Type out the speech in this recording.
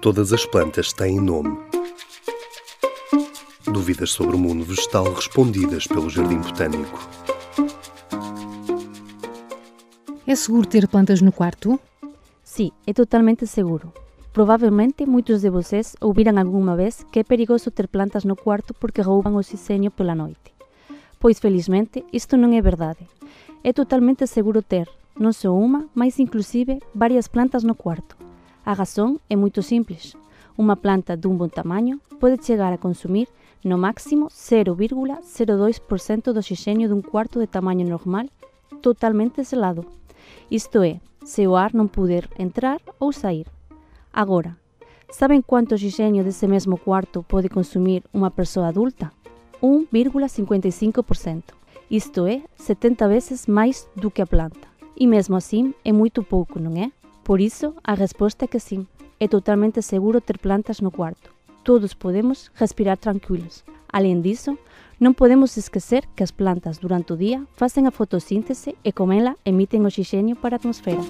Todas as plantas têm nome. Dúvidas sobre o mundo vegetal respondidas pelo Jardim Botânico. É seguro ter plantas no quarto? Sim, é totalmente seguro. Provavelmente muitos de vocês ouviram alguma vez que é perigoso ter plantas no quarto porque roubam o oxigênio pela noite. Pois felizmente isto não é verdade. É totalmente seguro ter, não só uma, mas inclusive várias plantas no quarto. A razão é muito simples. Uma planta de um bom tamanho pode chegar a consumir no máximo 0,02% do oxigênio de um quarto de tamanho normal totalmente selado. Isto é, se o ar não puder entrar ou sair. Agora, sabem quanto oxigênio desse mesmo quarto pode consumir uma pessoa adulta? 1,55%. Isto é, 70 vezes mais do que a planta. E mesmo assim, é muito pouco, não é? Por isso, a resposta é que sim. É totalmente seguro ter plantas no quarto. Todos podemos respirar tranquilos. Além disso, não podemos esquecer que as plantas, durante o dia, fazem a fotossíntese e, com ela, emitem oxigênio para a atmosfera.